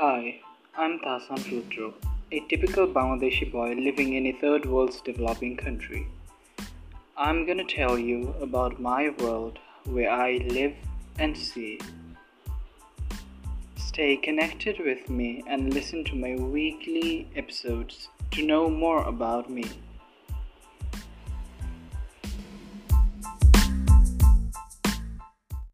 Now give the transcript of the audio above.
Hi, I'm Tasan Rudro, a typical Bangladeshi boy living in a third world's developing country. I'm gonna tell you about my world where I live and see. Stay connected with me and listen to my weekly episodes to know more about me.